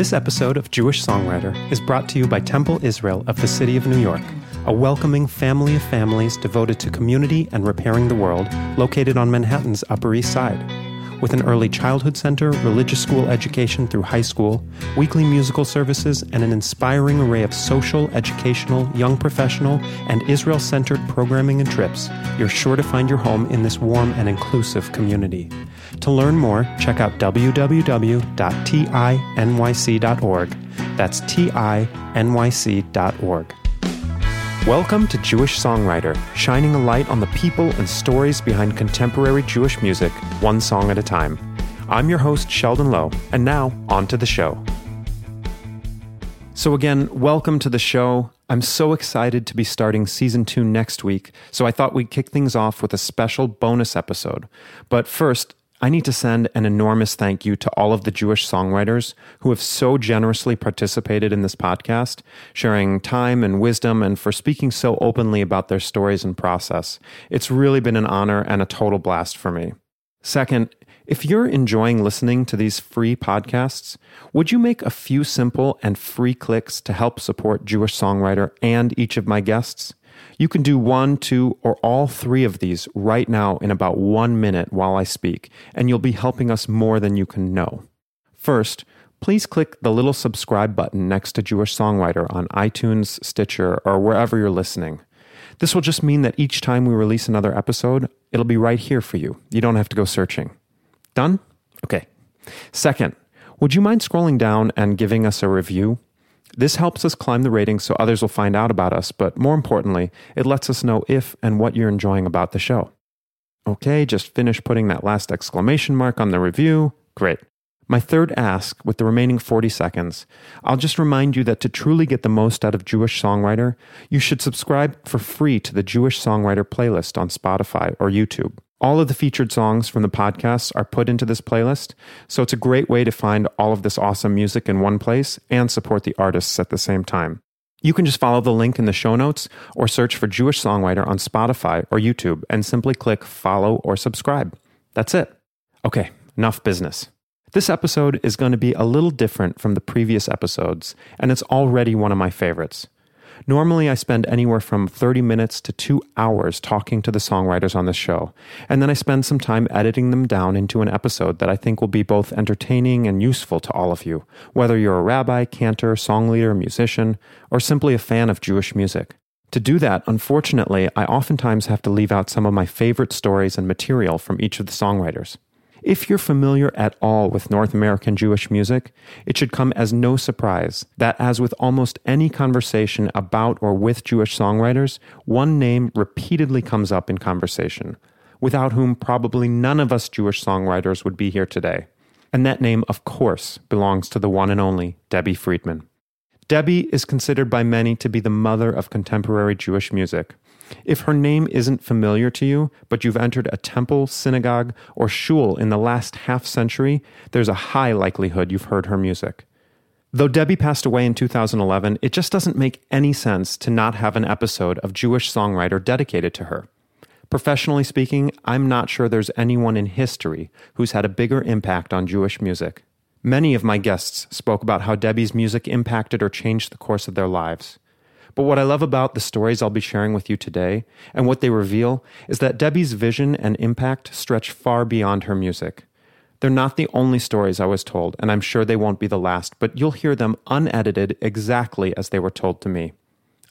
This episode of Jewish Songwriter is brought to you by Temple Israel of the City of New York, a welcoming family of families devoted to community and repairing the world, located on Manhattan's Upper East Side. With an early childhood center, religious school education through high school, weekly musical services, and an inspiring array of social, educational, young professional, and Israel centered programming and trips, you're sure to find your home in this warm and inclusive community. To learn more, check out www.tinyc.org. That's tinyc.org. Welcome to Jewish Songwriter, shining a light on the people and stories behind contemporary Jewish music, one song at a time. I'm your host, Sheldon Low, and now on to the show. So, again, welcome to the show. I'm so excited to be starting season two next week, so I thought we'd kick things off with a special bonus episode. But first, I need to send an enormous thank you to all of the Jewish songwriters who have so generously participated in this podcast, sharing time and wisdom, and for speaking so openly about their stories and process. It's really been an honor and a total blast for me. Second, if you're enjoying listening to these free podcasts, would you make a few simple and free clicks to help support Jewish Songwriter and each of my guests? You can do one, two, or all three of these right now in about one minute while I speak, and you'll be helping us more than you can know. First, please click the little subscribe button next to Jewish Songwriter on iTunes, Stitcher, or wherever you're listening. This will just mean that each time we release another episode, it'll be right here for you. You don't have to go searching. Done? Okay. Second, would you mind scrolling down and giving us a review? This helps us climb the ratings so others will find out about us, but more importantly, it lets us know if and what you're enjoying about the show. Okay, just finish putting that last exclamation mark on the review. Great. My third ask, with the remaining 40 seconds, I'll just remind you that to truly get the most out of Jewish Songwriter, you should subscribe for free to the Jewish Songwriter playlist on Spotify or YouTube. All of the featured songs from the podcast are put into this playlist, so it's a great way to find all of this awesome music in one place and support the artists at the same time. You can just follow the link in the show notes or search for Jewish Songwriter on Spotify or YouTube and simply click follow or subscribe. That's it. Okay, enough business. This episode is going to be a little different from the previous episodes, and it's already one of my favorites. Normally, I spend anywhere from 30 minutes to two hours talking to the songwriters on the show, and then I spend some time editing them down into an episode that I think will be both entertaining and useful to all of you, whether you're a rabbi, cantor, song leader, musician, or simply a fan of Jewish music. To do that, unfortunately, I oftentimes have to leave out some of my favorite stories and material from each of the songwriters. If you're familiar at all with North American Jewish music, it should come as no surprise that, as with almost any conversation about or with Jewish songwriters, one name repeatedly comes up in conversation, without whom probably none of us Jewish songwriters would be here today. And that name, of course, belongs to the one and only Debbie Friedman. Debbie is considered by many to be the mother of contemporary Jewish music. If her name isn't familiar to you, but you've entered a temple, synagogue, or shul in the last half century, there's a high likelihood you've heard her music. Though Debbie passed away in 2011, it just doesn't make any sense to not have an episode of Jewish Songwriter dedicated to her. Professionally speaking, I'm not sure there's anyone in history who's had a bigger impact on Jewish music. Many of my guests spoke about how Debbie's music impacted or changed the course of their lives. But what I love about the stories I'll be sharing with you today and what they reveal is that Debbie's vision and impact stretch far beyond her music. They're not the only stories I was told, and I'm sure they won't be the last, but you'll hear them unedited exactly as they were told to me.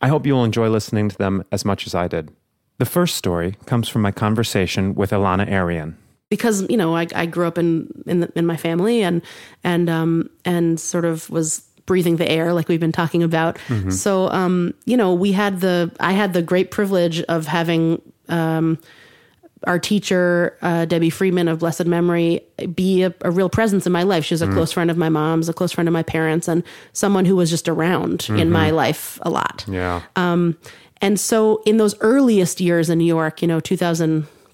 I hope you'll enjoy listening to them as much as I did. The first story comes from my conversation with Elana Arian because you know I, I grew up in in, the, in my family and and um and sort of was breathing the air like we've been talking about. Mm-hmm. So, um, you know, we had the, I had the great privilege of having, um, our teacher, uh, Debbie Friedman of blessed memory, be a, a, real presence in my life. She was a mm. close friend of my mom's, a close friend of my parents, and someone who was just around mm-hmm. in my life a lot. Yeah. Um, and so in those earliest years in New York, you know,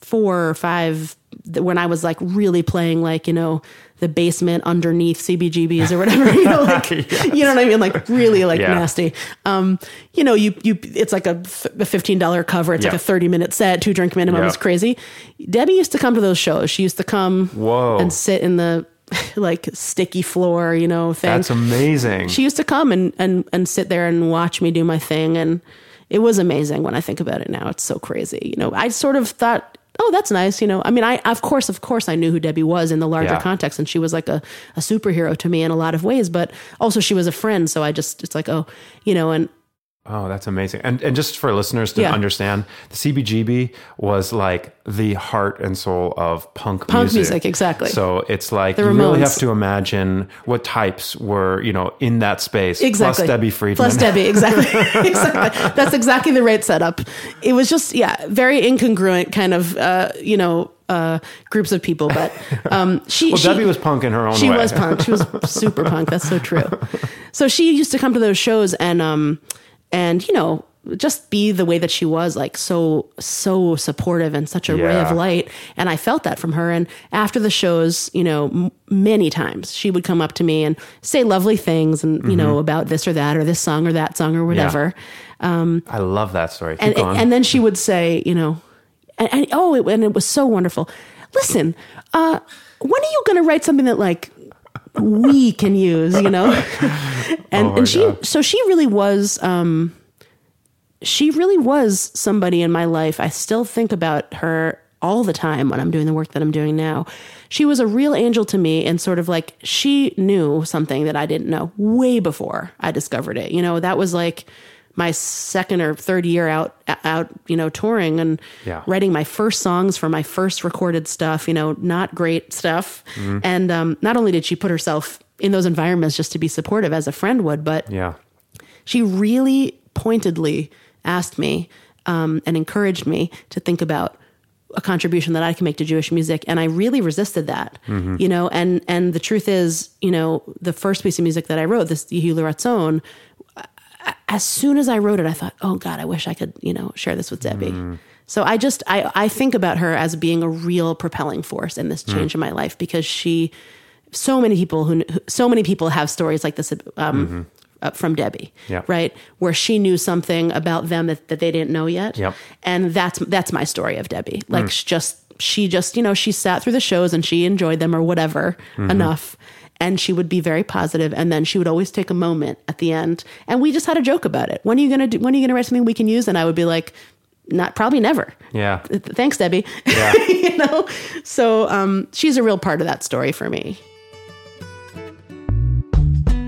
2004 or five, when I was like really playing like, you know, the basement underneath CBGBs or whatever, you know, like, yes. you know what I mean? Like really like yeah. nasty. Um, you know, you, you, it's like a, a $15 cover. It's like a 30 minute set, two drink minimum. Yep. It's crazy. Debbie used to come to those shows. She used to come Whoa. and sit in the like sticky floor, you know, thing. That's amazing. she used to come and, and, and sit there and watch me do my thing. And it was amazing when I think about it now. It's so crazy. You know, I sort of thought, oh, that's nice. You know, I mean, I, of course, of course, I knew who Debbie was in the larger Yeah. context and she was like a, a superhero to me in a lot of ways, but also she was a friend. So I just, it's like, oh, you know, and Oh, that's amazing. And and just for listeners to Yeah. understand, the CBGB was like the heart and soul of punk, Punk music, exactly. So it's like you really have to imagine what types were, you know, in that space. exactly Plus Debbie Friedman. plus debbie exactly exactly that's exactly the right setup it was just yeah very incongruent kind of uh you know uh groups of people but um she well, she, Debbie was punk in her own she way. was punk she was super punk that's so true so she used to come to those shows and um and you know just be the way that she was like so so supportive and such a ray of light and i felt that from her and after the shows you know m- many times she would come up to me and say lovely things and you know about this or that or this song or that song or whatever I love that story. Keep and, going. and then she would say, you know, and, and oh, it, and it was so wonderful. Listen, uh, when are you going to write something that like we can use, you know? and, Oh and she, God. so she really was, um, she really was somebody in my life. I still think about her all the time when I'm doing the work that I'm doing now. She was a real angel to me and sort of like she knew something that I didn't know way before I discovered it. You know, that was like my second or third year out out, you know, touring and Yeah. writing my first songs for my first recorded stuff, you know, not great stuff. Mm-hmm. And um, not only did she put herself in those environments just to be supportive as a friend would, but yeah. she really pointedly asked me um, and encouraged me to think about a contribution that I can make to Jewish music, and I really resisted that. You know, and and the truth is, you know, the first piece of music that I wrote, this Yehu Ratzon, as soon as I wrote it, I thought, oh God, I wish I could, you know, share this with Debbie. So I just I I think about her as being a real propelling force in this change in my life because she, so many people who so many people have stories like this um, uh, from Debbie, Yep. right, where she knew something about them that, that they didn't know yet, Yep. and that's that's my story of Debbie. Like she just she just you know she sat through the shows and she enjoyed them or whatever enough. And she would be very positive, and then she would always take a moment at the end, and we just had a joke about it. When are you gonna do? When are you gonna write something we can use? And I would be like, not probably never. Yeah. Thanks, Debbie. Yeah. you know, so um, she's a real part of that story for me.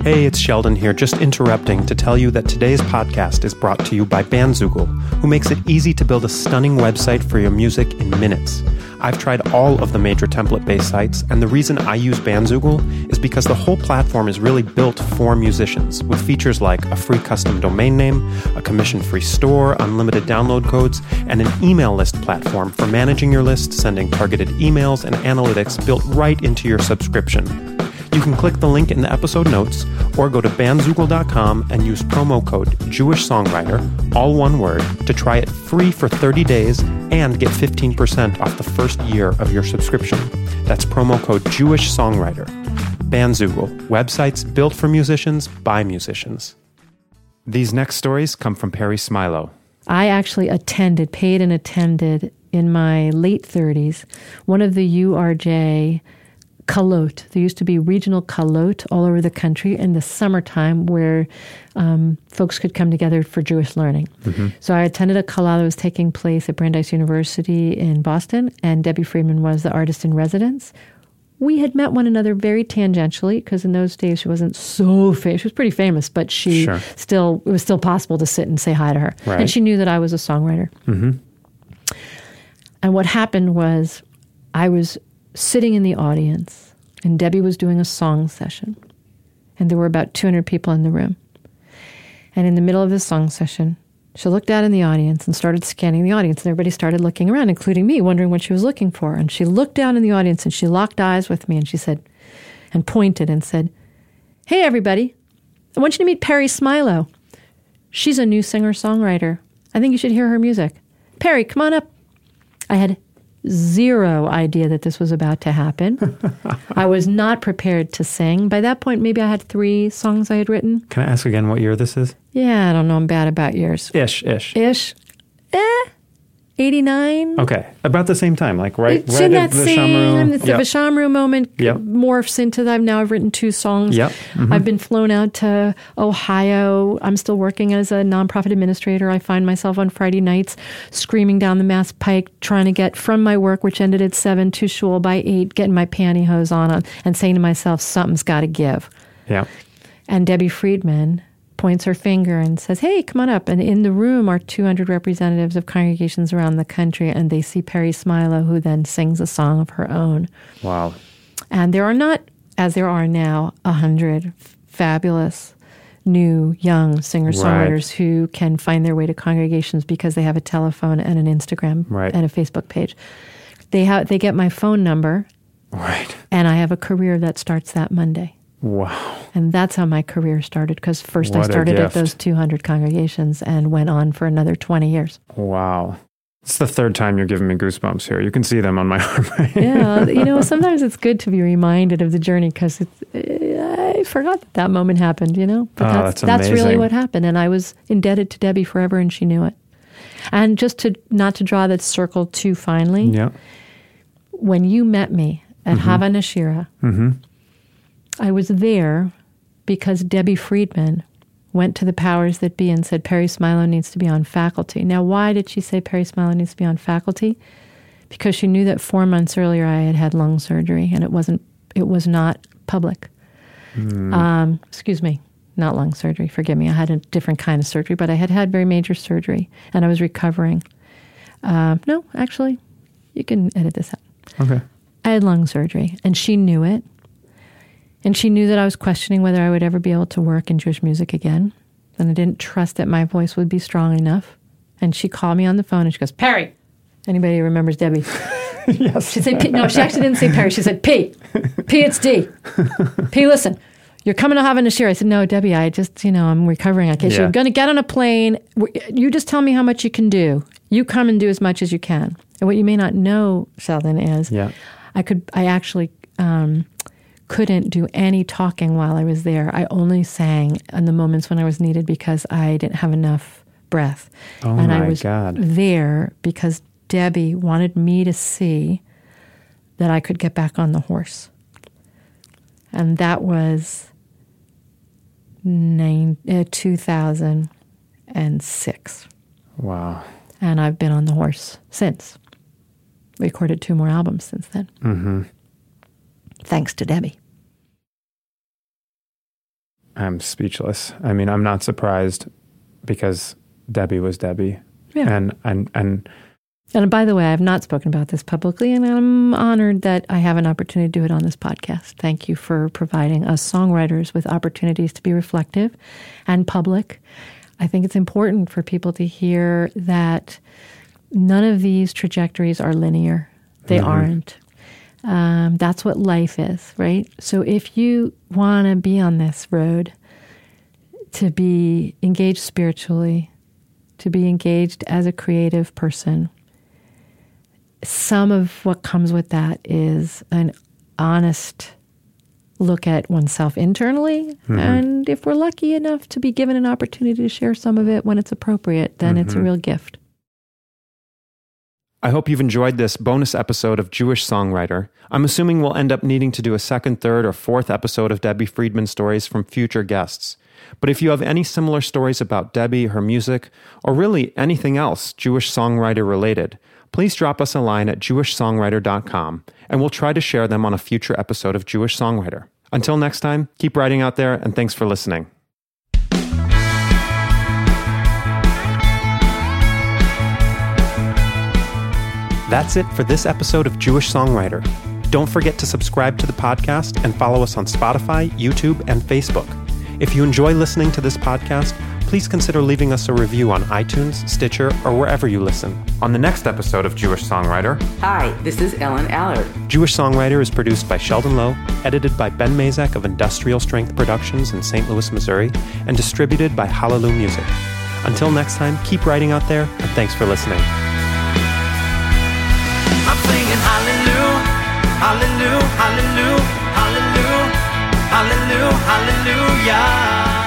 Hey, it's Sheldon here, just interrupting to tell you that today's podcast is brought to you by Bandzoogle, who makes it easy to build a stunning website for your music in minutes. I've tried all of the major template based sites, and the reason I use Bandzoogle is because the whole platform is really built for musicians, with features like a free custom domain name, a commission free store, unlimited download codes, and an email list platform for managing your list, sending targeted emails, and analytics built right into your subscription. You can click the link in the episode notes or go to bandzoogle.com and use promo code Jewish Songwriter, all one word, to try it free for 30 days and get 15% off the first year of your subscription. That's promo code Jewish Songwriter. Bandzoogle, websites built for musicians by musicians. These next stories come from Peri Smilow. I actually attended, paid and attended in my late 30s, one of the URJ kalot. There used to be regional kalot all over the country in the summertime where um, folks could come together for Jewish learning. So I attended a kallah that was taking place at Brandeis University in Boston, and Debbie Friedman was the artist in residence. We had met one another very tangentially because in those days she wasn't so famous. She was pretty famous, but she Sure. still it was still possible to sit and say hi to her. Right. And she knew that I was a songwriter. And what happened was I was sitting in the audience and Debbie was doing a song session. And there were about 200 people in the room. And in the middle of the song session, she looked out in the audience and started scanning the audience. And everybody started looking around, including me, wondering what she was looking for. And she looked down in the audience and she locked eyes with me and she said, and pointed and said, Hey, everybody, I want you to meet Peri Smilow. She's a new singer songwriter. I think you should hear her music. Peri, come on up. I had zero idea that this was about to happen. I was not prepared to sing. By that point, maybe I had three songs I had written. Can I ask again what year this is? Yeah, I don't know. I'm bad about years. Ish, ish. Ish. Eh. 89. Okay, about the same time, like right, It's right in that the same, it's Yep. the Vashamru moment Yep. morphs into that. Now I've written two songs. Yep. Mhm. I've been flown out to Ohio. I'm still working as a nonprofit administrator. I find myself on Friday nights screaming down the Mass Pike, trying to get from my work, which ended at seven, to shul by eight, getting my pantyhose on and saying to myself, something's got to give. Yeah. And Debbie Friedman points her finger and says, Hey, come on up. And in the room are 200 representatives of congregations around the country, and they see Peri Smilow, who then sings a song of her own. Wow. And there are not, as there are now, a hundred fabulous new young singer songwriters who can find their way to congregations because they have a telephone and an Instagram Right. and a Facebook page. They have they get my phone number, Right. and I have a career that starts that Monday. Wow. And that's how my career started because first I What a started at those 200 congregations and went on for another 20 years. Wow. It's the third time you're giving me goosebumps here. You can see them on my arm. Right? Yeah, you know, sometimes it's good to be reminded of the journey because I forgot that that moment happened, you know? But Oh, that's, that's that's really what happened. And I was indebted to Debbie forever and she knew it. And just to not to draw that circle too finely, Yeah. when you met me at Hava Nashira, Mm-hmm. I was there because Debbie Friedman went to the powers that be and said Peri Smilow needs to be on faculty. Now, why did she say Peri Smilow needs to be on faculty? Because she knew that four months earlier I had had lung surgery and it wasn't. It was not public. Um, excuse me, not lung surgery. Forgive me. I had a different kind of surgery, but I had had very major surgery and I was recovering. Um, no, actually, you can edit this out. Okay. I had lung surgery, and she knew it. And she knew that I was questioning whether I would ever be able to work in Jewish music again. And I didn't trust that my voice would be strong enough. And she called me on the phone and she goes, Peri. Anybody remembers Debbie? yes. She said, P. no, she actually didn't say Peri. She said, P. P, it's D. P, listen, you're coming to Hava Nashira. I said, no, Debbie, I just, you know, I'm recovering. I guess Yeah. you're going to get on a plane. You just tell me how much you can do. You come and do as much as you can. And what you may not know, Sheldon, is Yeah. I could, I actually um, couldn't do any talking while I was there. I only sang in the moments when I was needed because I didn't have enough breath. Oh and I was God. there because Debbie wanted me to see that I could get back on the horse. And that was nine, uh, 2006. Wow. And I've been on the horse since. Recorded two more albums since then. Mm-hmm. Thanks to Debbie. I'm speechless. I mean, I'm not surprised because Debbie was Debbie. Yeah. And and and And by the way, I have not spoken about this publicly, and I'm honored that I have an opportunity to do it on this podcast. Thank you for providing us songwriters with opportunities to be reflective and public. I think it's important for people to hear that none of these trajectories are linear. They mm-hmm. aren't. Um, that's what life is, right? So if you want to be on this road, to be engaged spiritually, to be engaged as a creative person, some of what comes with that is an honest look at oneself internally. And if we're lucky enough to be given an opportunity to share some of it when it's appropriate, then it's a real gift. I hope you've enjoyed this bonus episode of Jewish Songwriter. I'm assuming we'll end up needing to do a second, third, or fourth episode of Debbie Friedman stories from future guests. But if you have any similar stories about Debbie, her music, or really anything else Jewish songwriter related, please drop us a line at jewishsongwriter.com and we'll try to share them on a future episode of Jewish Songwriter. Until next time, keep writing out there and thanks for listening. That's it for this episode of Jewish Songwriter. Don't forget to subscribe to the podcast and follow us on Spotify, YouTube, and Facebook. If you enjoy listening to this podcast, please consider leaving us a review on iTunes, Stitcher, or wherever you listen. On the next episode of Jewish Songwriter, Hi, this is Ellen Allard. Jewish Songwriter is produced by Sheldon Low, edited by Ben Mazak of Industrial Strength Productions in St. Louis, Missouri, and distributed by Hallelujah Music. Until next time, keep writing out there, and thanks for listening singing hallelujah, hallelujah, hallelujah, hallelujah, hallelujah, hallelujah.